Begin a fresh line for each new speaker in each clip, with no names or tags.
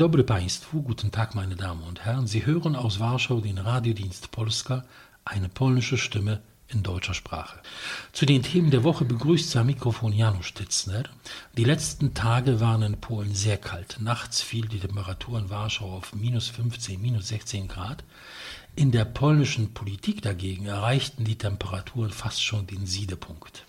dobry Państwu, guten Tag meine Damen und Herren. Sie hören aus Warschau den Radiodienst Polska, eine polnische Stimme in deutscher Sprache. Zu den Themen der Woche begrüßt sein Mikrofon Janusz Titzner. Die letzten Tage waren in Polen sehr kalt. Nachts fiel die Temperatur in Warschau auf minus 15, minus 16 Grad. In der polnischen Politik dagegen erreichten die Temperaturen fast schon den Siedepunkt.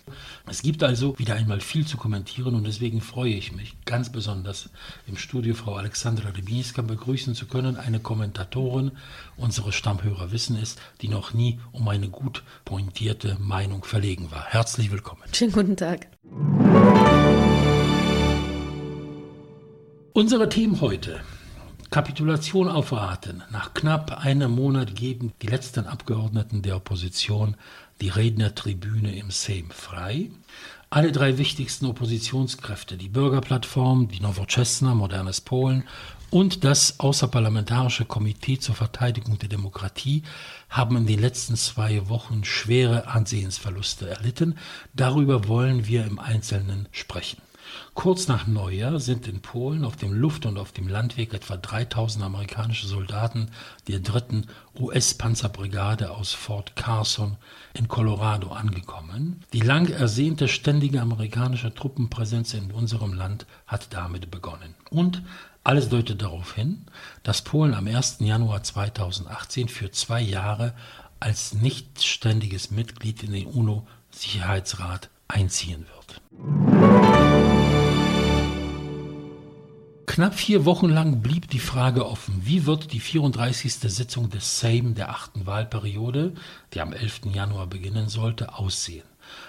Es gibt also wieder einmal viel zu kommentieren und deswegen freue ich mich ganz besonders im Studio Frau Alexandra Rybinska begrüßen zu können, eine Kommentatorin, unsere Stammhörer wissen es, die noch nie um eine gut pointierte Meinung verlegen war. Herzlich willkommen.
Schönen guten Tag.
Unsere Themen heute. Kapitulation aufraten. Nach knapp einem Monat geben die letzten Abgeordneten der Opposition die Rednertribüne im Sejm frei. Alle drei wichtigsten Oppositionskräfte, die Bürgerplattform, die Nowoczesna, Modernes Polen und das Außerparlamentarische Komitee zur Verteidigung der Demokratie haben in den letzten zwei Wochen schwere Ansehensverluste erlitten. Darüber wollen wir im Einzelnen sprechen. Kurz nach Neujahr sind in Polen auf dem Luft- und auf dem Landweg etwa 3000 amerikanische Soldaten der dritten US-Panzerbrigade aus Fort Carson in Colorado angekommen. Die lang ersehnte ständige amerikanische Truppenpräsenz in unserem Land hat damit begonnen. Und alles deutet darauf hin, dass Polen am 1. Januar 2018 für zwei Jahre als nicht ständiges Mitglied in den UNO-Sicherheitsrat einziehen wird. Knapp vier Wochen lang blieb die Frage offen, wie wird die 34. Sitzung des Sejm der achten Wahlperiode, die am 11. Januar beginnen sollte, aussehen.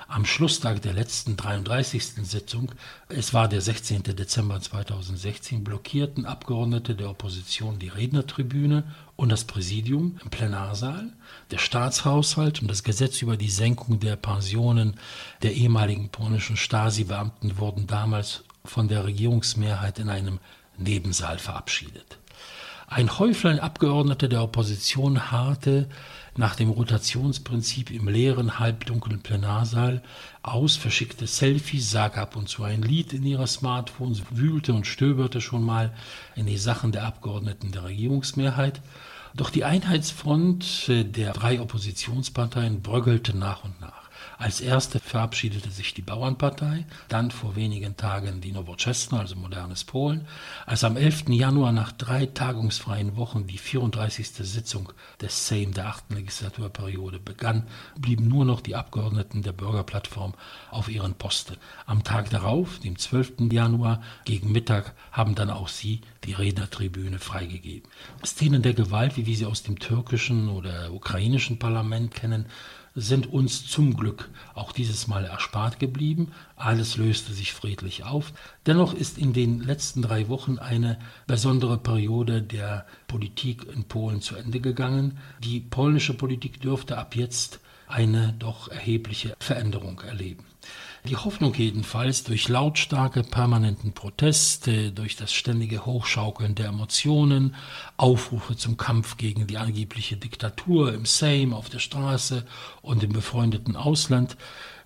Am Schlusstag der letzten 33. Sitzung, es war der 16. Dezember 2016, blockierten Abgeordnete der Opposition die Rednertribüne und das Präsidium im Plenarsaal. Der Staatshaushalt und das Gesetz über die Senkung der Pensionen der ehemaligen polnischen Stasi-Beamten wurden damals von der Regierungsmehrheit in einem Nebensaal verabschiedet. Ein Häuflein Abgeordneter der Opposition harrte nach dem Rotationsprinzip im leeren, halbdunklen Plenarsaal aus, verschickte Selfies, sag ab und zu ein Lied in ihrer Smartphones, wühlte und stöberte schon mal in die Sachen der Abgeordneten der Regierungsmehrheit. Doch die Einheitsfront der drei Oppositionsparteien bröckelte nach und nach. Als erste verabschiedete sich die Bauernpartei, dann vor wenigen Tagen die Nowoczesna, also modernes Polen. Als am 11. Januar nach drei tagungsfreien Wochen die 34. Sitzung des Sejm der achten Legislaturperiode begann, blieben nur noch die Abgeordneten der Bürgerplattform auf ihren Posten. Am Tag darauf, dem 12. Januar gegen Mittag, haben dann auch sie die Rednertribüne freigegeben. Szenen der Gewalt, wie wir sie aus dem türkischen oder ukrainischen Parlament kennen, sind uns zum Glück auch dieses Mal erspart geblieben. Alles löste sich friedlich auf. Dennoch ist in den letzten drei Wochen eine besondere Periode der Politik in Polen zu Ende gegangen. Die polnische Politik dürfte ab jetzt eine doch erhebliche Veränderung erleben. Die Hoffnung jedenfalls durch lautstarke permanenten Proteste, durch das ständige Hochschaukeln der Emotionen, Aufrufe zum Kampf gegen die angebliche Diktatur im Sejm, auf der Straße und im befreundeten Ausland,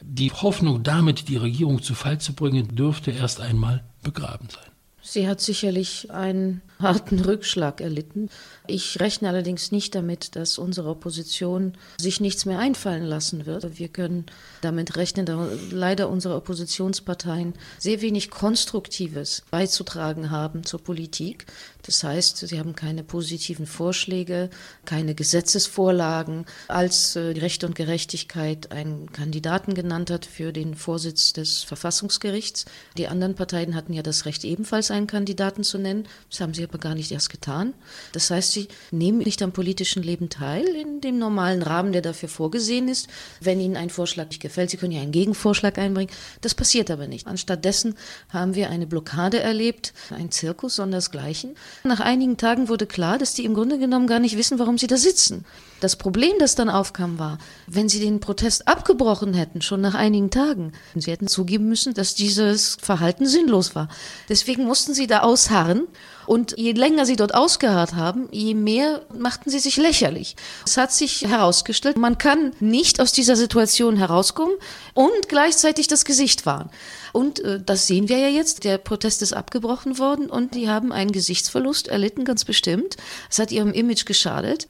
die Hoffnung damit die Regierung zu Fall zu bringen, dürfte erst einmal begraben sein.
Sie hat sicherlich einen harten Rückschlag erlitten. Ich rechne allerdings nicht damit, dass unsere Opposition sich nichts mehr einfallen lassen wird. Wir können damit rechnen, dass leider unsere Oppositionsparteien sehr wenig Konstruktives beizutragen haben zur Politik. Das heißt, sie haben keine positiven Vorschläge, keine Gesetzesvorlagen. Als äh, Recht und Gerechtigkeit einen Kandidaten genannt hat für den Vorsitz des Verfassungsgerichts. Die anderen Parteien hatten ja das Recht, ebenfalls einen Kandidaten zu nennen. Das haben sie aber gar nicht erst getan. Das heißt, sie nehmen nicht am politischen Leben teil in dem normalen Rahmen, der dafür vorgesehen ist. Wenn ihnen ein Vorschlag nicht gefällt, sie können ja einen Gegenvorschlag einbringen. Das passiert aber nicht. Anstattdessen haben wir eine Blockade erlebt, ein Zirkus sondersgleichen. Nach einigen Tagen wurde klar, dass die im Grunde genommen gar nicht wissen, warum sie da sitzen. Das Problem, das dann aufkam, war, wenn sie den Protest abgebrochen hätten, schon nach einigen Tagen, sie hätten zugeben müssen, dass dieses Verhalten sinnlos war. Deswegen muss mussten sie da ausharren. Und je länger sie dort ausgeharrt haben, je mehr machten sie sich lächerlich. Es hat sich herausgestellt, man kann nicht aus dieser Situation herauskommen und gleichzeitig das Gesicht wahren. Und äh, das sehen wir ja jetzt. Der Protest ist abgebrochen worden und die haben einen Gesichtsverlust erlitten, ganz bestimmt. Es hat ihrem Image geschadet.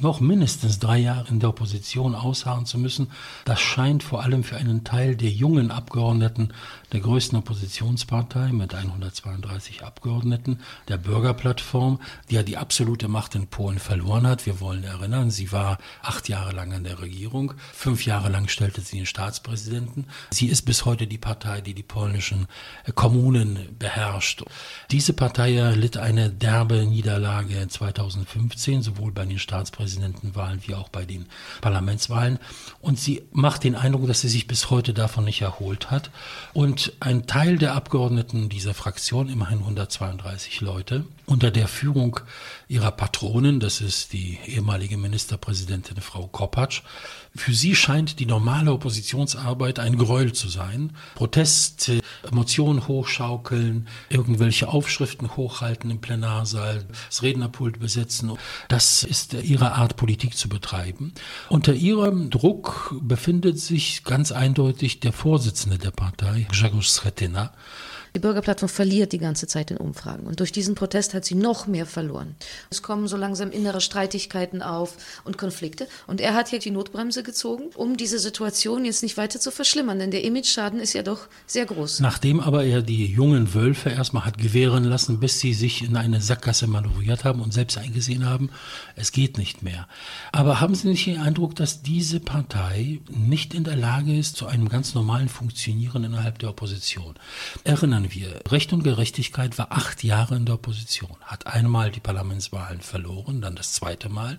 Noch mindestens drei Jahre in der Opposition ausharren zu müssen, das scheint vor allem für einen Teil der jungen Abgeordneten der größten Oppositionspartei mit 132 Abgeordneten, der Bürgerplattform, die ja die absolute Macht in Polen verloren hat. Wir wollen erinnern, sie war acht Jahre lang in der Regierung, fünf Jahre lang stellte sie den Staatspräsidenten. Sie ist bis heute die Partei, die die polnischen Kommunen beherrscht. Diese Partei litt eine derbe Niederlage 2015, sowohl bei den Staatspräsidentenwahlen wie auch bei den Parlamentswahlen. Und sie macht den Eindruck, dass sie sich bis heute davon nicht erholt hat. Und und ein Teil der Abgeordneten dieser Fraktion, immerhin 132 Leute, unter der Führung ihrer Patronin, das ist die ehemalige Ministerpräsidentin Frau Kopacz, für sie scheint die normale Oppositionsarbeit ein Gräuel zu sein. Protest, Emotionen hochschaukeln, irgendwelche Aufschriften hochhalten im Plenarsaal, das Rednerpult besetzen. Das ist ihre Art, Politik zu betreiben. Unter ihrem Druck befindet sich ganz eindeutig der Vorsitzende der Partei, Grzegorz Schetyna.
Die Bürgerplattform verliert die ganze Zeit in Umfragen. Und durch diesen Protest hat sie noch mehr verloren. Es kommen so langsam innere Streitigkeiten auf und Konflikte. Und er hat hier die Notbremse gezogen, um diese Situation jetzt nicht weiter zu verschlimmern. Denn der Image-Schaden ist ja doch sehr groß.
Nachdem aber er die jungen Wölfe erstmal hat gewähren lassen, bis sie sich in eine Sackgasse manövriert haben und selbst eingesehen haben, es geht nicht mehr. Aber haben Sie nicht den Eindruck, dass diese Partei nicht in der Lage ist zu einem ganz normalen Funktionieren innerhalb der Opposition? Erinnern wir, Recht und Gerechtigkeit war acht Jahre in der Opposition, hat einmal die Parlamentswahlen verloren, dann das zweite Mal,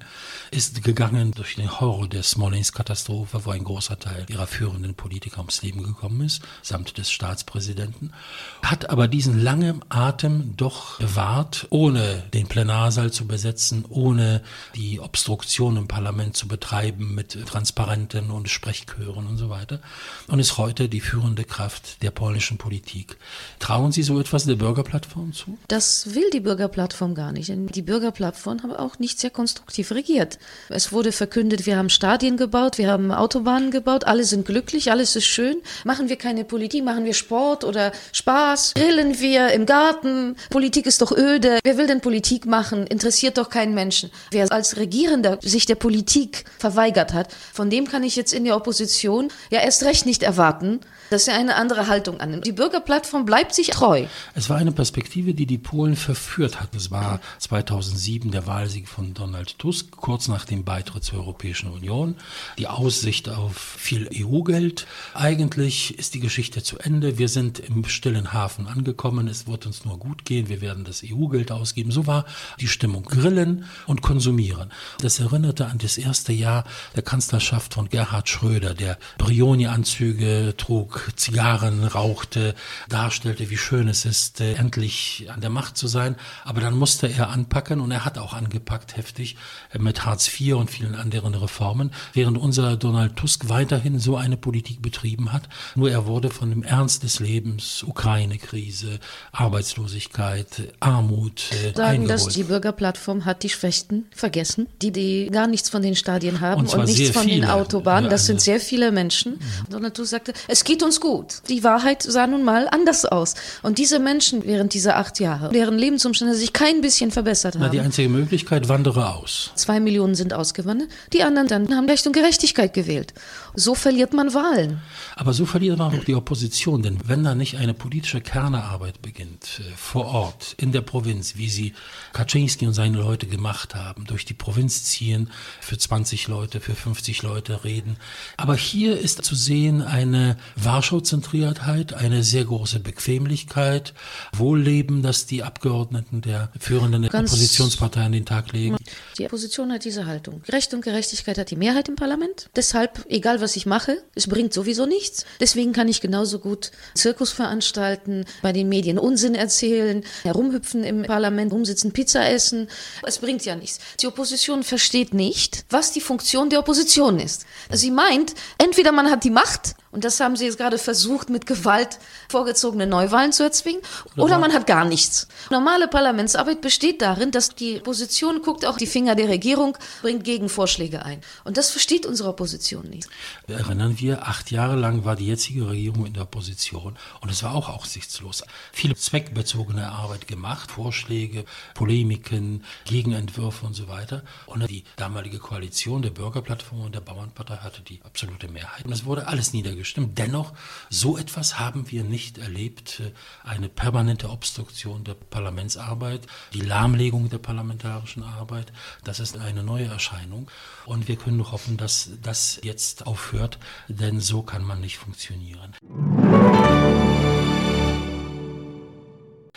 ist gegangen durch den Horror der Smolensk-Katastrophe, wo ein großer Teil ihrer führenden Politiker ums Leben gekommen ist, samt des Staatspräsidenten, hat aber diesen langen Atem doch bewahrt, ohne den Plenarsaal zu besetzen, ohne die Obstruktion im Parlament zu betreiben mit Transparenten und Sprechchören und so weiter und ist heute die führende Kraft der polnischen Politik. Trauen Sie so etwas der Bürgerplattform zu?
Das will die Bürgerplattform gar nicht. Die Bürgerplattform haben auch nicht sehr konstruktiv regiert. Es wurde verkündet, wir haben Stadien gebaut, wir haben Autobahnen gebaut, alle sind glücklich, alles ist schön. Machen wir keine Politik, machen wir Sport oder Spaß, grillen wir im Garten. Politik ist doch öde. Wer will denn Politik machen? Interessiert doch keinen Menschen. Wer als Regierender sich der Politik verweigert hat, von dem kann ich jetzt in der Opposition ja erst recht nicht erwarten, dass er eine andere Haltung annimmt. Die Bürgerplattform bleibt sich treu.
Es war eine Perspektive, die die Polen verführt hat. Es war 2007 der Wahlsieg von Donald Tusk, kurz nach dem Beitritt zur Europäischen Union. Die Aussicht auf viel EU-Geld. Eigentlich ist die Geschichte zu Ende. Wir sind im stillen Hafen angekommen. Es wird uns nur gut gehen. Wir werden das EU-Geld ausgeben. So war die Stimmung. Grillen und konsumieren. Das erinnerte an das erste Jahr der Kanzlerschaft von Gerhard Schröder, der Brioni-Anzüge trug, Zigarren rauchte, darstellte, wie schön es ist, endlich an der Macht zu sein. Aber dann musste er anpacken und er hat auch angepackt heftig äh, mit Hartz IV und vielen anderen Reformen, während unser Donald Tusk weiterhin so eine Politik betrieben hat. Nur er wurde von dem Ernst des Lebens, Ukraine-Krise, Arbeitslosigkeit, Armut
äh, Sagen, eingeholt. dass die Bürgerplattform hat die Schwächten vergessen, die, die gar nichts von den Stadien haben und, und nichts von viele. den Autobahnen. Das sind sehr viele Menschen. Mhm. Donald Tusk sagte, es geht uns gut. Die Wahrheit sah nun mal anders aus. Und diese Menschen während dieser acht Jahre, deren Lebensumstände sich kein bisschen verbessert haben. Na,
die einzige Möglichkeit, wandere aus.
Zwei Millionen sind ausgewandert. Die anderen dann haben Recht und Gerechtigkeit gewählt. So verliert man Wahlen.
Aber so verliert man auch die Opposition. Denn wenn da nicht eine politische Kernearbeit beginnt, äh, vor Ort, in der Provinz, wie sie Kaczynski und seine Leute gemacht haben, durch die Provinz ziehen, für 20 Leute, für 50 Leute reden. Aber hier ist zu sehen eine Warschau-Zentriertheit, eine sehr große Bequemlichkeit, Wohlleben, das die Abgeordneten der führenden Ganz Oppositionsparteien an den Tag legen.
Die Opposition hat diese Haltung. Recht und Gerechtigkeit hat die Mehrheit im Parlament. Deshalb, egal was ich mache, es bringt sowieso nichts. Deswegen kann ich genauso gut Zirkus veranstalten, bei den Medien Unsinn erzählen, herumhüpfen im Parlament, rumsitzen, Pizza essen. Es bringt ja nichts. Die Opposition versteht nicht, was die Funktion der Opposition ist. Sie meint, entweder man hat die Macht Und das haben sie jetzt gerade versucht, mit Gewalt vorgezogene Neuwahlen zu erzwingen. Oder man hat gar nichts. Normale Parlamentsarbeit besteht darin, dass die Opposition guckt auch die Finger der Regierung, bringt Gegenvorschläge ein. Und das versteht unsere Opposition nicht.
Erinnern wir, acht Jahre lang war die jetzige Regierung in der Opposition und es war auch aussichtslos. Viele zweckbezogene Arbeit gemacht, Vorschläge, Polemiken, Gegenentwürfe und so weiter. Und die damalige Koalition der Bürgerplattform und der Bauernpartei hatte die absolute Mehrheit. Und es wurde alles niedergeschrieben gestimmt. Dennoch, so etwas haben wir nicht erlebt. Eine permanente Obstruktion der Parlamentsarbeit, die Lahmlegung der parlamentarischen Arbeit, das ist eine neue Erscheinung. Und wir können nur hoffen, dass das jetzt aufhört, denn so kann man nicht funktionieren.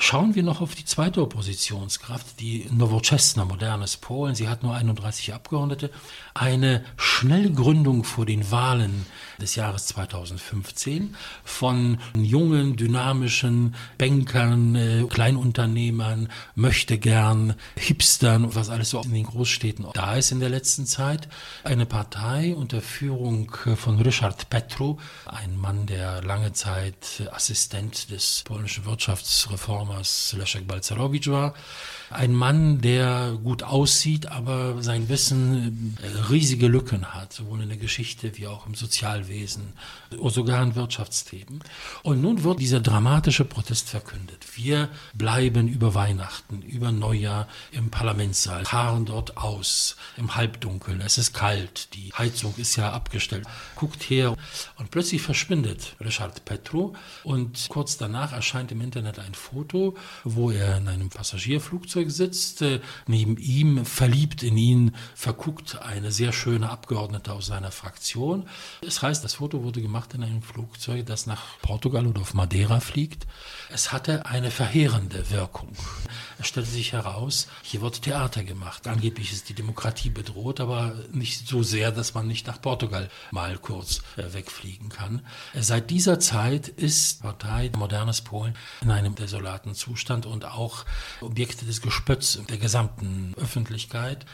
Schauen wir noch auf die zweite Oppositionskraft, die Nowoczesna, modernes Polen. Sie hat nur 31 Abgeordnete. Eine Schnellgründung vor den Wahlen des Jahres 2015 von jungen, dynamischen Bankern, äh, Kleinunternehmern, möchte gern Hipstern, was alles so in den Großstädten da ist in der letzten Zeit. Eine Partei unter Führung von Ryszard Petru, ein Mann, der lange Zeit Assistent des polnischen Wirtschaftsreformers Leszek Balcerowicz war. Ein Mann, der gut aussieht, aber sein Wissen äh, riesige Lücken hat, sowohl in der Geschichte wie auch im Sozialwesen oder sogar in Wirtschaftsthemen. Und nun wird dieser dramatische Protest verkündet. Wir bleiben über Weihnachten, über Neujahr im Parlamentssaal, fahren dort aus im Halbdunkeln. Es ist kalt, die Heizung ist ja abgestellt. Guckt her und plötzlich verschwindet Richard Petro und kurz danach erscheint im Internet ein Foto, wo er in einem Passagierflugzeug Flugzeug sitzt, äh, neben ihm verliebt in ihn, verguckt eine sehr schöne Abgeordnete aus seiner Fraktion. Es heißt, das Foto wurde gemacht in einem Flugzeug, das nach Portugal oder auf Madeira fliegt. Es hatte eine verheerende Wirkung. Es stellte sich heraus, hier wird Theater gemacht. Angeblich ist die Demokratie bedroht, aber nicht so sehr, dass man nicht nach Portugal mal kurz äh, wegfliegen kann. Seit dieser Zeit ist Partei Modernes Polen in einem desolaten Zustand und auch Objekte des Gespötz der gesamten Öffentlichkeit.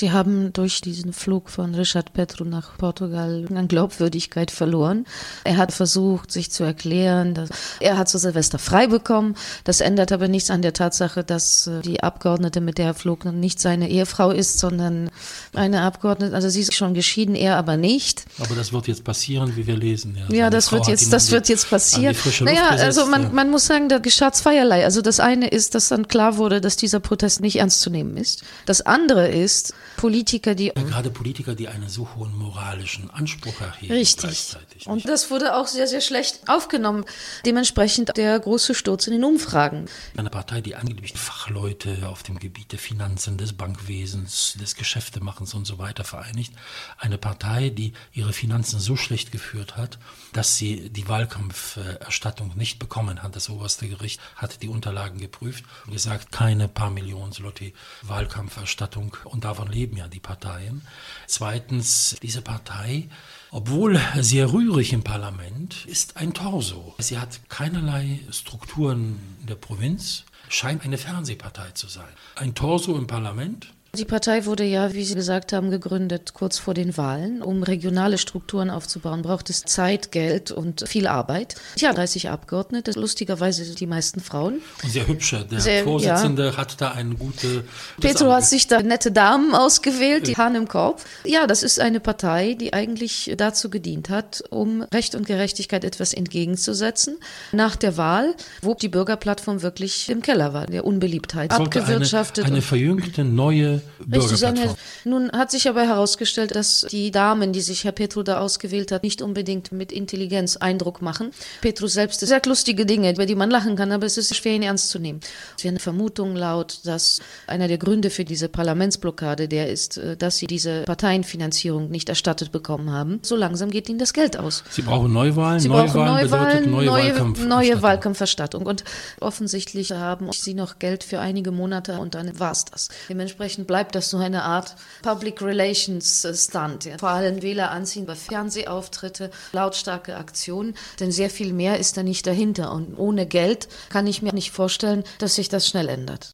Sie haben durch diesen Flug von Richard Petru nach Portugal an Glaubwürdigkeit verloren. Er hat versucht, sich zu erklären, dass er hat zu Silvester frei bekommen. Das ändert aber nichts an der Tatsache, dass äh, die Abgeordnete, mit der er flog, nicht seine Ehefrau ist, sondern eine Abgeordnete, also sie ist schon geschieden, er aber nicht.
Aber das wird jetzt passieren, wie wir lesen.
Ja, ja das wird jetzt, das wird jetzt passieren. Naja, gesetzt, also man, ja. man muss sagen, da geschah zweierlei. Also das eine ist, dass dann klar wurde, dass dieser Protest nicht ernst zu nehmen ist. Das andere ist, Politiker, die. Ja,
gerade Politiker, die einen so hohen moralischen Anspruch erheben.
Richtig. Und das wurde auch sehr, sehr schlecht aufgenommen. Dementsprechend der große Sturz in den Umfragen.
Eine Partei, die angeblich Fachleute auf dem Gebiet der Finanzen, des Bankwesens, des Geschäftemachens und so weiter vereinigt. Eine Partei, die ihre Finanzen so schlecht geführt hat, dass sie die Wahlkampferstattung nicht bekommen hat. Das oberste Gericht hat die Unterlagen geprüft und gesagt, keine paar Millionen Slotti Wahlkampferstattung und davon leben leben ja die Parteien. Zweitens, diese Partei, obwohl sehr rührig im Parlament, ist ein Torso. Sie hat keinerlei Strukturen in der Provinz, scheint eine Fernsehpartei zu sein. Ein Torso im Parlament,
die Partei wurde ja, wie Sie gesagt haben, gegründet kurz vor den Wahlen. Um regionale Strukturen aufzubauen, braucht es Zeit, Geld und viel Arbeit. Ja, 30 Abgeordnete, lustigerweise die meisten Frauen.
Und sehr hübsche. Der sehr, Vorsitzende ja. hat da eine gute.
Petro hat sich da nette Damen ausgewählt, die Hahn im Korb. Ja, das ist eine Partei, die eigentlich dazu gedient hat, um Recht und Gerechtigkeit etwas entgegenzusetzen. Nach der Wahl, wo die Bürgerplattform wirklich im Keller war, der Unbeliebtheit
abgewirtschaftet. Eine, eine verjüngte neue Bürgerplattform.
Nun hat sich aber herausgestellt, dass die Damen, die sich Herr Petru da ausgewählt hat, nicht unbedingt mit Intelligenz Eindruck machen. Petru selbst sagt lustige Dinge, über die man lachen kann, aber es ist schwer, ihn ernst zu nehmen. Es wird eine Vermutung laut, dass einer der Gründe für diese Parlamentsblockade der ist, äh, dass sie diese Parteienfinanzierung nicht erstattet bekommen haben. So langsam geht ihnen das Geld aus.
Sie brauchen Neuwahlen.
Sie Neuwahlen brauchen Neuwahlen, neue, neue, Wahlkampf neue Wahlkampferstattung. Und offensichtlich haben sie noch Geld für einige Monate und dann war es das. Dementsprechend bleibt das so eine Art Public Relations Stunt. Ja. Vor allem Wähler anziehen bei Fernsehauftritte, lautstarke Aktionen, denn sehr viel mehr ist da nicht dahinter. Und ohne Geld kann ich mir nicht vorstellen, dass sich das schnell ändert.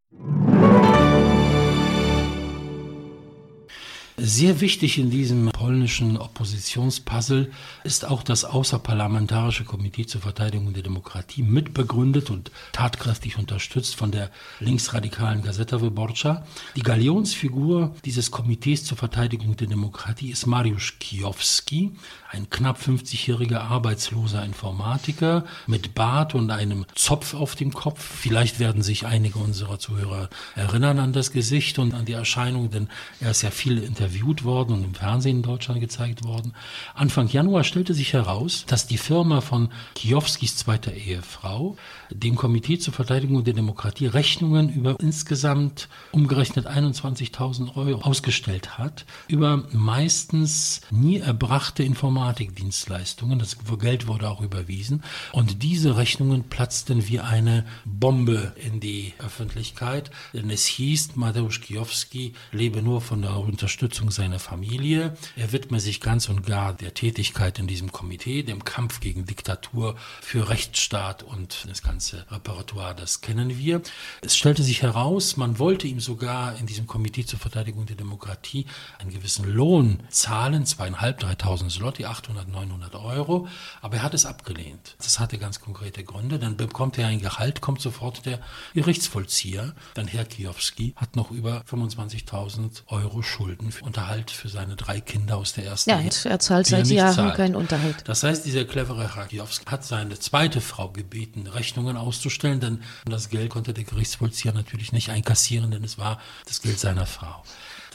Sehr wichtig in diesem polnischen Oppositionspuzzle ist auch das Außerparlamentarische Komitee zur Verteidigung der Demokratie, mitbegründet und tatkräftig unterstützt von der linksradikalen Gazeta Wyborcza. Die Galionsfigur dieses Komitees zur Verteidigung der Demokratie ist Mariusz Kijowski, ein knapp 50-jähriger arbeitsloser Informatiker mit Bart und einem Zopf auf dem Kopf. Vielleicht werden sich einige unserer Zuhörer erinnern an das Gesicht und an die Erscheinung, denn er ist ja viel interviewt worden und im Fernsehen in Deutschland gezeigt worden. Anfang Januar stellte sich heraus, dass die Firma von Kijowskis zweiter Ehefrau dem Komitee zur Verteidigung der Demokratie Rechnungen über insgesamt umgerechnet 21.000 Euro ausgestellt hat, über meistens nie erbrachte Informatikdienstleistungen. Das Geld wurde auch überwiesen. Und diese Rechnungen platzten wie eine Bombe in die Öffentlichkeit, denn es hieß, Mateusz Kijowski lebe nur von der Unterstützung seiner Familie. Er widme sich ganz und gar der Tätigkeit in diesem Komitee, dem Kampf gegen Diktatur, für Rechtsstaat und das ganze Repertoire, das kennen wir. Es stellte sich heraus, man wollte ihm sogar in diesem Komitee zur Verteidigung der Demokratie einen gewissen Lohn zahlen, zweieinhalb, dreitausend Slotty, 800, 900 Euro, aber er hat es abgelehnt. Das hatte ganz konkrete Gründe. Dann bekommt er ein Gehalt, kommt sofort der Gerichtsvollzieher, dann Herr Kiowski, hat noch über 25.000 Euro Schulden für Unterhalt für seine drei Kinder aus der ersten
Ja,
Ehe,
er zahlt seit Jahren
zahlt.
keinen Unterhalt.
Das heißt, dieser clevere Rakiowski hat seine zweite Frau gebeten, Rechnungen auszustellen, denn das Geld konnte der Gerichtsvollzieher natürlich nicht einkassieren, denn es war das Geld seiner Frau.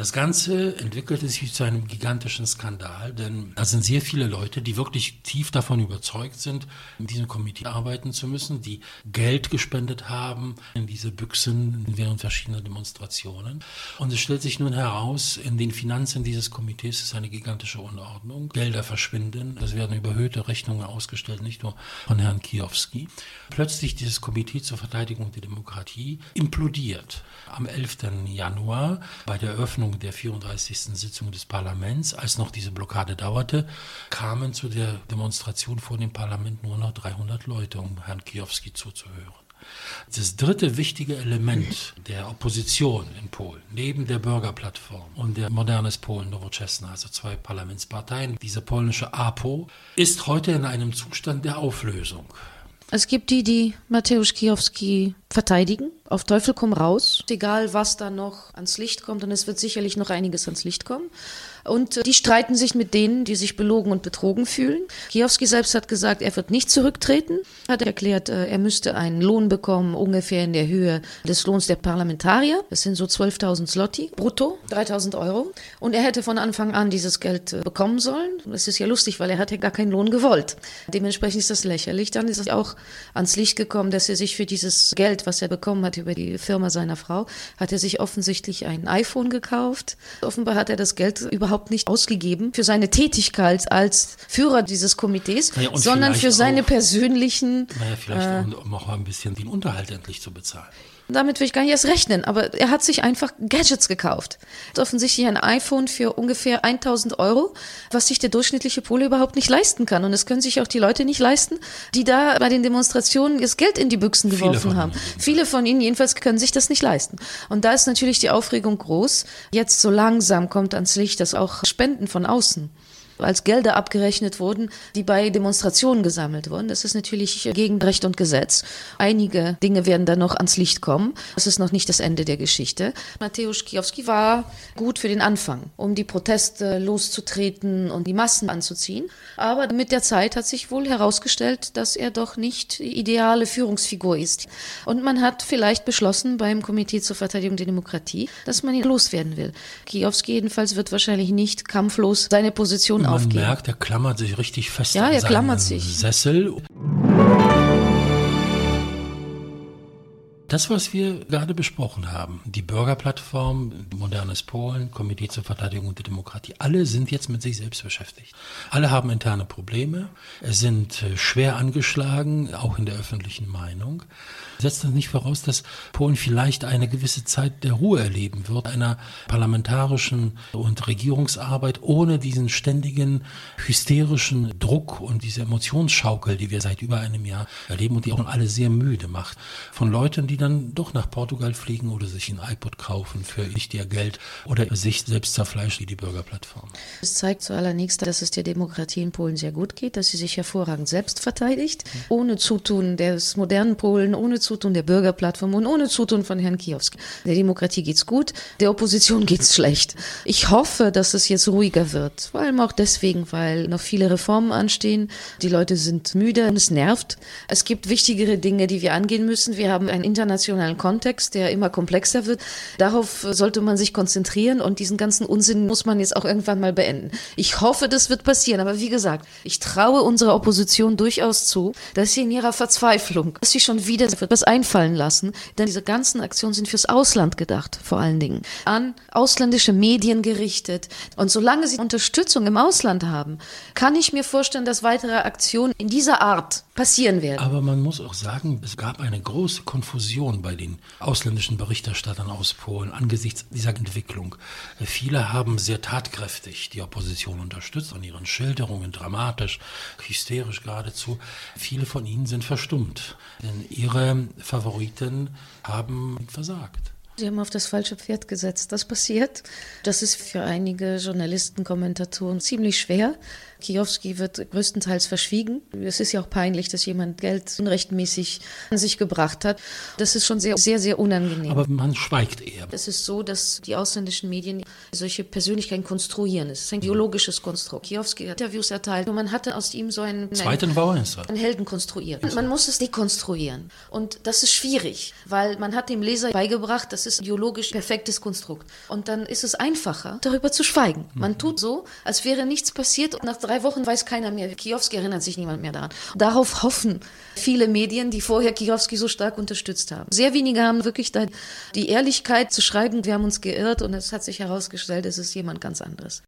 Das Ganze entwickelte sich zu einem gigantischen Skandal, denn da sind sehr viele Leute, die wirklich tief davon überzeugt sind, in diesem Komitee arbeiten zu müssen, die Geld gespendet haben in diese Büchsen während verschiedener Demonstrationen. Und es stellt sich nun heraus, in den Finanzen dieses Komitees ist eine gigantische Unordnung. Gelder verschwinden, es werden überhöhte Rechnungen ausgestellt, nicht nur von Herrn Kiowski. Plötzlich dieses Komitee zur Verteidigung der Demokratie implodiert. Am 11. Januar bei der Eröffnung der 34. Sitzung des Parlaments, als noch diese Blockade dauerte, kamen zu der Demonstration vor dem Parlament nur noch 300 Leute, um Herrn Kiowski zuzuhören. Das dritte wichtige Element der Opposition in Polen, neben der Bürgerplattform und der Modernes Polen Nowoczesna, also zwei Parlamentsparteien, diese polnische APO, ist heute in einem Zustand der Auflösung.
Es gibt die, die Mateusz Kijowski verteidigen, auf Teufel komm raus, egal was da noch ans Licht kommt, und es wird sicherlich noch einiges ans Licht kommen. Und äh, die streiten sich mit denen, die sich belogen und betrogen fühlen. Kijowski selbst hat gesagt, er wird nicht zurücktreten, hat erklärt, äh, er müsste einen Lohn bekommen, ungefähr in der Höhe des Lohns der Parlamentarier. Das sind so 12.000 Zloty brutto, 3.000 Euro. Und er hätte von Anfang an dieses Geld äh, bekommen sollen. Das ist ja lustig, weil er hat ja gar keinen Lohn gewollt. Dementsprechend ist das lächerlich. Dann ist es auch ans Licht gekommen, dass er sich für dieses Geld, was er bekommen hat über die Firma seiner Frau, hat er sich offensichtlich ein iPhone gekauft. Offenbar hat er das Geld überhaupt nicht ausgegeben für seine Tätigkeit als Führer dieses Komitees,
und
sondern für seine
auch-
persönlichen
Naja, vielleicht um, um auch ein bisschen den Unterhalt endlich zu bezahlen.
Damit will ich gar nicht erst rechnen, aber er hat sich einfach Gadgets gekauft. Offensichtlich ein iPhone für ungefähr 1000 Euro, was sich der durchschnittliche Pole überhaupt nicht leisten kann. Und es können sich auch die Leute nicht leisten, die da bei den Demonstrationen das Geld in die Büchsen geworfen haben.
ihnen.
Viele von ihnen jedenfalls können sich das nicht leisten. Und da ist natürlich die Aufregung groß. Jetzt so langsam kommt ans Licht, dass auch Spenden von außen als Gelder abgerechnet wurden, die bei Demonstrationen gesammelt wurden. Das ist natürlich gegen Recht und Gesetz. Einige Dinge werden da noch ans Licht kommen. Das ist noch nicht das Ende der Geschichte. Mateusz Kijowski war gut für den Anfang, um die Proteste loszutreten und die Massen anzuziehen. Aber mit der Zeit hat sich wohl herausgestellt, dass er doch nicht die ideale Führungsfigur ist. Und man hat vielleicht beschlossen beim Komitee zur Verteidigung der Demokratie, dass man ihn loswerden will. Kijowski jedenfalls wird wahrscheinlich nicht kampflos seine Position
Man
aufgeben.
merkt, er klammert sich richtig fest
Ja,
an
er klammert sich.
Sessel. Das, was wir gerade besprochen haben, die Bürgerplattform, modernes Polen, Komitee zur Verteidigung der Demokratie, alle sind jetzt mit sich selbst beschäftigt. Alle haben interne Probleme, sind äh, schwer angeschlagen, auch in der öffentlichen Meinung. Setzt das nicht voraus, dass Polen vielleicht eine gewisse Zeit der Ruhe erleben wird, einer parlamentarischen und Regierungsarbeit ohne diesen ständigen hysterischen Druck und diese Emotionsschaukel, die wir seit über einem Jahr erleben und die auch alle sehr müde macht. Von Leuten, die dann doch nach Portugal fliegen oder sich ein iPod kaufen für nicht ihr Geld oder sich selbst zerfleischen wie die Bürgerplattform.
Es zeigt zuallererst, dass es der Demokratie in Polen sehr gut geht, dass sie sich hervorragend selbst verteidigt, ohne Zutun des modernen Polen, ohne Zutun der Bürgerplattform und ohne Zutun von Herrn Kiowski. Der Demokratie geht's gut, der Opposition geht's schlecht. Ich hoffe, dass es jetzt ruhiger wird, vor allem auch deswegen, weil noch viele Reformen anstehen. Die Leute sind müde und es nervt. Es gibt wichtigere Dinge, die wir angehen müssen. Wir haben einen internationalen Kontext, der immer komplexer wird. Darauf sollte man sich konzentrieren und diesen ganzen Unsinn muss man jetzt auch irgendwann mal beenden. Ich hoffe, das wird passieren. Aber wie gesagt, ich traue unserer Opposition durchaus zu, dass sie in ihrer Verzweiflung, dass sie schon wieder etwas einfallen lassen. Denn diese ganzen Aktionen sind fürs Ausland gedacht, vor allen Dingen. An ausländische Medien gerichtet. Und solange sie Unterstützung im Ausland haben, kann ich mir vorstellen, dass weitere Aktionen in dieser Art passieren werden.
Aber man muss auch sagen, es gab eine große Konfusion bei den ausländischen Berichterstattern aus Polen angesichts dieser Entwicklung. Viele haben sehr tatkräftig die Opposition unterstützt, an ihren Schilderungen dramatisch, hysterisch geradezu. Viele von ihnen sind verstummt, denn ihre Favoriten haben versagt.
Sie haben auf das falsche Pferd gesetzt. Das passiert. Das ist für einige Journalisten, Kommentatoren ziemlich schwer. Kiowski wird größtenteils verschwiegen. Es ist ja auch peinlich, dass jemand Geld unrechtmäßig an sich gebracht hat. Das ist schon sehr, sehr, sehr unangenehm.
Aber man schweigt eher.
Es ist so, dass die ausländischen Medien solche Persönlichkeiten konstruieren. Es ist ein biologisches Konstrukt. Kiowski hat Interviews erteilt und man hatte aus ihm so einen,
Zweiten
einen Helden konstruiert. Man muss es dekonstruieren. Und das ist schwierig, weil man hat dem Leser beigebracht, das ist ein biologisch perfektes Konstrukt. Und dann ist es einfacher, darüber zu schweigen. Man tut so, als wäre nichts passiert und nach drei drei Wochen weiß keiner mehr. Kiowski erinnert sich niemand mehr daran. Darauf hoffen viele Medien, die vorher Kiowski so stark unterstützt haben. Sehr wenige haben wirklich da die Ehrlichkeit zu schreiben, wir haben uns geirrt und es hat sich herausgestellt, es ist jemand ganz anderes.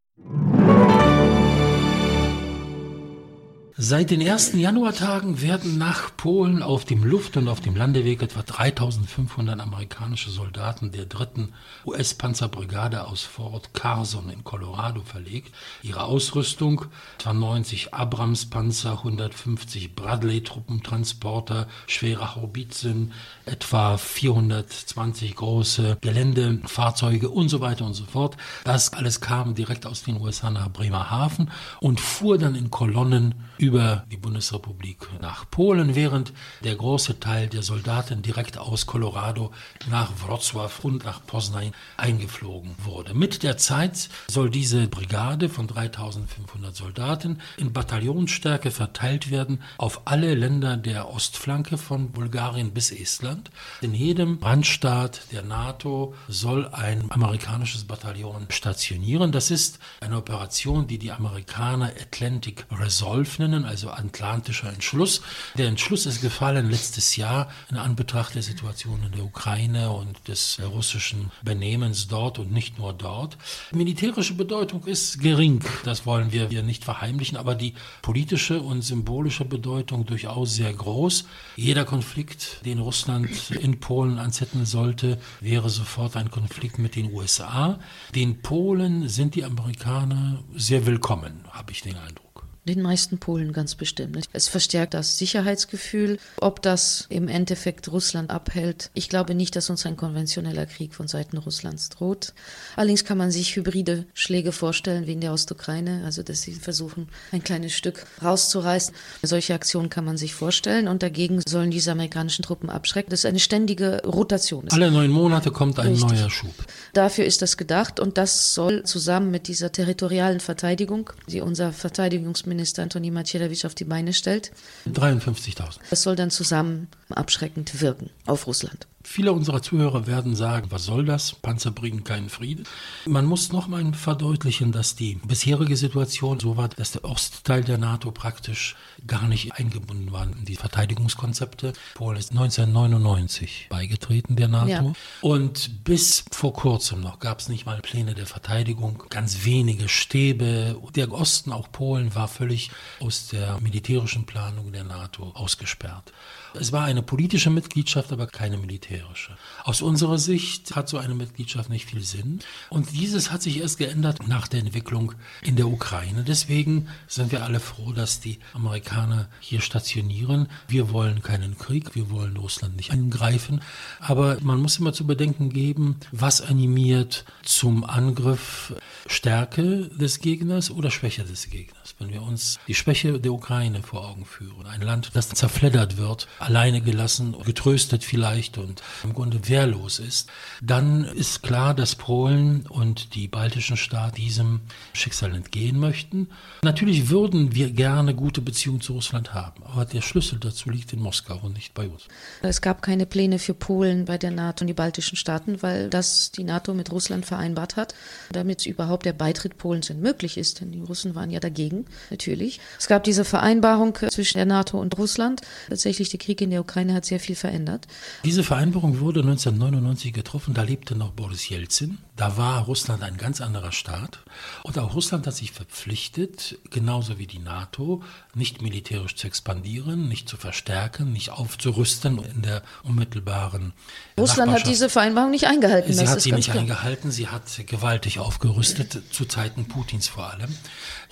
Seit den ersten Januartagen werden nach Polen auf dem Luft- und auf dem Landeweg etwa 3500 amerikanische Soldaten der dritten US-Panzerbrigade aus Fort Carson in Colorado verlegt. Ihre Ausrüstung etwa 90 Abrams-Panzer, 150 Bradley-Truppentransporter, schwere Haubitzen, etwa 420 große Geländefahrzeuge und so weiter und so fort. Das alles kam direkt aus den USA nach Bremerhaven und fuhr dann in Kolonnen über die Bundesrepublik nach Polen, während der große Teil der Soldaten direkt aus Colorado nach Wrocław und nach Poznań eingeflogen wurde. Mit der Zeit soll diese Brigade von 3500 Soldaten in Bataillonsstärke verteilt werden auf alle Länder der Ostflanke von Bulgarien bis Estland. In jedem Randstaat der NATO soll ein amerikanisches Bataillon stationieren. Das ist eine Operation, die die Amerikaner Atlantic Resolve nennen Ebenen, also atlantischer Entschluss. Der Entschluss ist gefallen letztes Jahr in Anbetracht der Situation in der Ukraine und des russischen Benehmens dort und nicht nur dort. Militärische Bedeutung ist gering, das wollen wir hier nicht verheimlichen, aber die politische und symbolische Bedeutung durchaus sehr groß. Jeder Konflikt, den Russland in Polen anzetteln sollte, wäre sofort ein Konflikt mit den USA. Den Polen sind die Amerikaner sehr willkommen, habe ich den Eindruck.
Den meisten Polen ganz bestimmt. Es verstärkt das Sicherheitsgefühl. Ob das im Endeffekt Russland abhält, ich glaube nicht, dass uns ein konventioneller Krieg von Seiten Russlands droht. Allerdings kann man sich hybride Schläge vorstellen, wie in der Ostukraine, also dass sie versuchen, ein kleines Stück rauszureißen. Solche Aktionen kann man sich vorstellen und dagegen sollen diese amerikanischen Truppen abschrecken. Das ist eine ständige Rotation.
Alle neun Monate kommt ein Richtig. neuer Schub.
Dafür ist das gedacht und das soll zusammen mit dieser territorialen Verteidigung, die unser Verteidigungsminister Außenminister Antoni Macierewitsch auf die Beine stellt.
53.000.
Das soll dann zusammen abschreckend wirken auf Russland.
Viele unserer Zuhörer werden sagen, was soll das? Panzer bringen keinen Frieden. Man muss noch mal verdeutlichen, dass die bisherige Situation so war, dass der Ostteil der NATO praktisch gar nicht eingebunden war in die Verteidigungskonzepte. Polen ist 1999 beigetreten der NATO. Ja. Und bis vor kurzem noch gab es nicht mal Pläne der Verteidigung, ganz wenige Stäbe. Der Osten, auch Polen, war völlig aus der militärischen Planung der NATO ausgesperrt. Es war eine politische Mitgliedschaft, aber keine militärische. Aus unserer Sicht hat so eine Mitgliedschaft nicht viel Sinn. Und dieses hat sich erst geändert nach der Entwicklung in der Ukraine. Deswegen sind wir alle froh, dass die Amerikaner hier stationieren. Wir wollen keinen Krieg, wir wollen Russland nicht angreifen. Aber man muss immer zu bedenken geben, was animiert zum Angriff Stärke des Gegners oder Schwäche des Gegners. Wenn wir uns die Schwäche der Ukraine vor Augen führen, ein Land, das zerfleddert wird, alleine gelassen, getröstet vielleicht und im Grunde wehrlos ist, dann ist klar, dass Polen und die baltischen Staaten diesem Schicksal entgehen möchten. Natürlich würden wir gerne gute Beziehungen zu Russland haben, aber der Schlüssel dazu liegt in Moskau und nicht bei uns.
Es gab keine Pläne für Polen bei der NATO und die baltischen Staaten, weil das die NATO mit Russland vereinbart hat, damit überhaupt der Beitritt Polens möglich ist, denn die Russen waren ja dagegen, natürlich. Es gab diese Vereinbarung zwischen der NATO und Russland. Tatsächlich, der Krieg in der Ukraine hat sehr viel verändert.
Diese Vereinbarung wurde 1999 getroffen, da lebte noch Boris Jelzin. Da war Russland ein ganz anderer Staat. Und auch Russland hat sich verpflichtet, genauso wie die NATO, nicht militärisch zu expandieren, nicht zu verstärken, nicht aufzurüsten in der unmittelbaren.
Russland hat diese Vereinbarung nicht eingehalten.
Sie hat sie nicht klar. eingehalten. Sie hat gewaltig aufgerüstet, zu Zeiten Putins vor allem.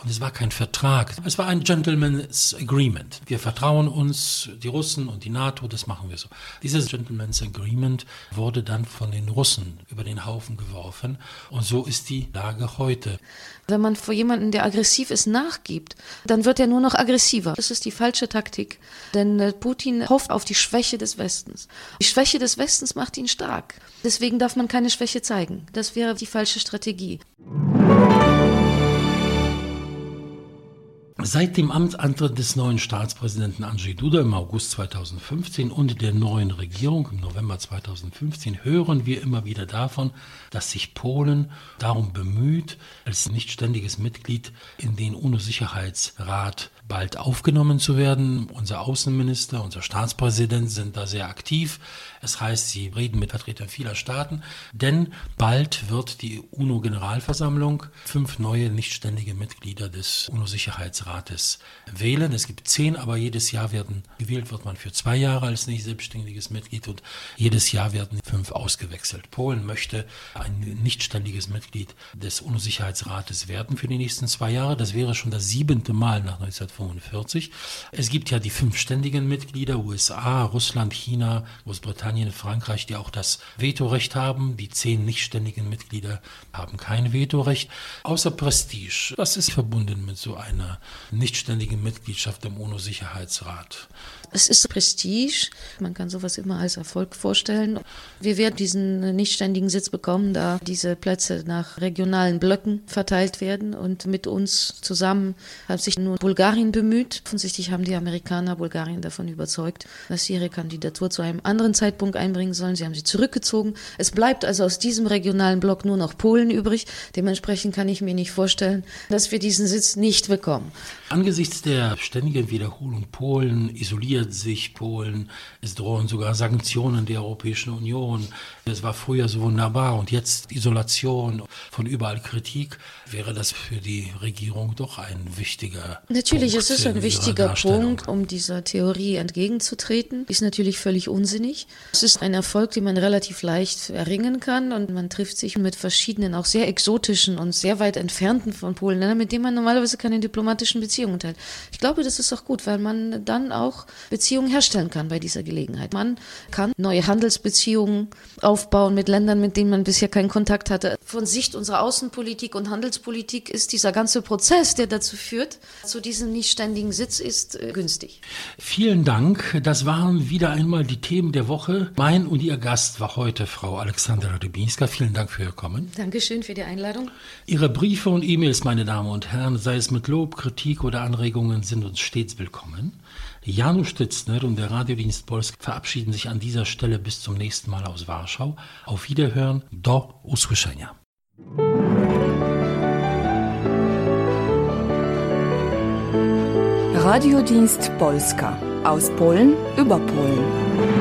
Und es war kein Vertrag, es war ein Gentleman's Agreement. Wir vertrauen uns, die Russen und die NATO, das machen wir so. Dieses Gentleman's Agreement wurde dann von den Russen über den Haufen geworfen. Und so ist die Lage heute.
Wenn man vor jemandem, der aggressiv ist, nachgibt, dann wird er nur noch aggressiver. Das ist die falsche Taktik. Denn äh, Putin hofft auf die Schwäche des Westens. Die Schwäche des Westens macht ihn stark. Deswegen darf man keine Schwäche zeigen. Das wäre die falsche Strategie.
Seit dem Amtsantritt des neuen Staatspräsidenten Andrzej Duda im August 2015 und der neuen Regierung im November 2015 hören wir immer wieder davon, dass sich Polen darum bemüht, als nicht ständiges Mitglied in den UNO-Sicherheitsrat bald aufgenommen zu werden. Unser Außenminister, unser Staatspräsident sind da sehr aktiv. Es heißt, sie reden mit Vertretern vieler Staaten, denn bald wird die UNO-Generalversammlung fünf neue nichtständige Mitglieder des UNO-Sicherheitsrates wählen. Es gibt zehn, aber jedes Jahr werden gewählt wird man für zwei Jahre als nicht selbstständiges Mitglied und jedes Jahr werden fünf ausgewechselt. Polen möchte ein nichtständiges Mitglied des UNO-Sicherheitsrates werden für die nächsten zwei Jahre. Das wäre schon das siebente Mal nach 1945. 1945. Es gibt ja die fünf ständigen Mitglieder, USA, Russland, China, Großbritannien, Frankreich, die auch das Vetorecht haben. Die zehn nicht ständigen Mitglieder haben kein Vetorecht. Außer Prestige. Was ist verbunden mit so einer nichtständigen Mitgliedschaft im UNO-Sicherheitsrat?
Es ist Prestige. Man kann sowas immer als Erfolg vorstellen. Wir werden diesen nichtständigen Sitz bekommen, da diese Plätze nach regionalen Blöcken verteilt werden. Und mit uns zusammen hat sich nur Bulgarien bemüht. Offensichtlich haben die Amerikaner Bulgarien davon überzeugt, dass sie ihre Kandidatur zu einem anderen Zeitpunkt einbringen sollen. Sie haben sie zurückgezogen. Es bleibt also aus diesem regionalen Block nur noch Polen übrig. Dementsprechend kann ich mir nicht vorstellen, dass wir diesen Sitz nicht bekommen.
Angesichts der ständigen Wiederholung Polen isoliert sich Polen, es drohen sogar Sanktionen der Europäischen Union. Es war früher so wunderbar und jetzt Isolation, von überall Kritik. Wäre das für die Regierung doch ein wichtiger
Natürlich, Punkt es ist ein wichtiger Punkt, um dieser Theorie entgegenzutreten. Ist natürlich völlig unsinnig. Es ist ein Erfolg, den man relativ leicht erringen kann und man trifft sich mit verschiedenen, auch sehr exotischen und sehr weit entfernten von Polen, mit denen man normalerweise keine diplomatischen Beziehungen Beziehungen teilt. Ich glaube, das ist auch gut, weil man dann auch Beziehungen herstellen kann bei dieser Gelegenheit. Man kann neue Handelsbeziehungen aufbauen mit Ländern, mit denen man bisher keinen Kontakt hatte. Von Sicht unserer Außenpolitik und Handelspolitik ist dieser ganze Prozess, der dazu führt, zu diesem nicht ständigen Sitz, ist äh, günstig.
Vielen Dank. Das waren wieder einmal die Themen der Woche. Mein und Ihr Gast war heute Frau Alexandra Rybinska. Vielen Dank für Ihr Kommen.
Dankeschön für die Einladung.
Ihre Briefe und E-Mails, meine Damen und Herren, sei es mit Lob, Kritik oder oder Anregungen sind uns stets willkommen. Janusz Stützner und der Radiodienst Polsk verabschieden sich an dieser Stelle bis zum nächsten Mal aus Warschau. Auf Wiederhören, do usłyszenia.
Radiodienst Polska aus Polen über Polen.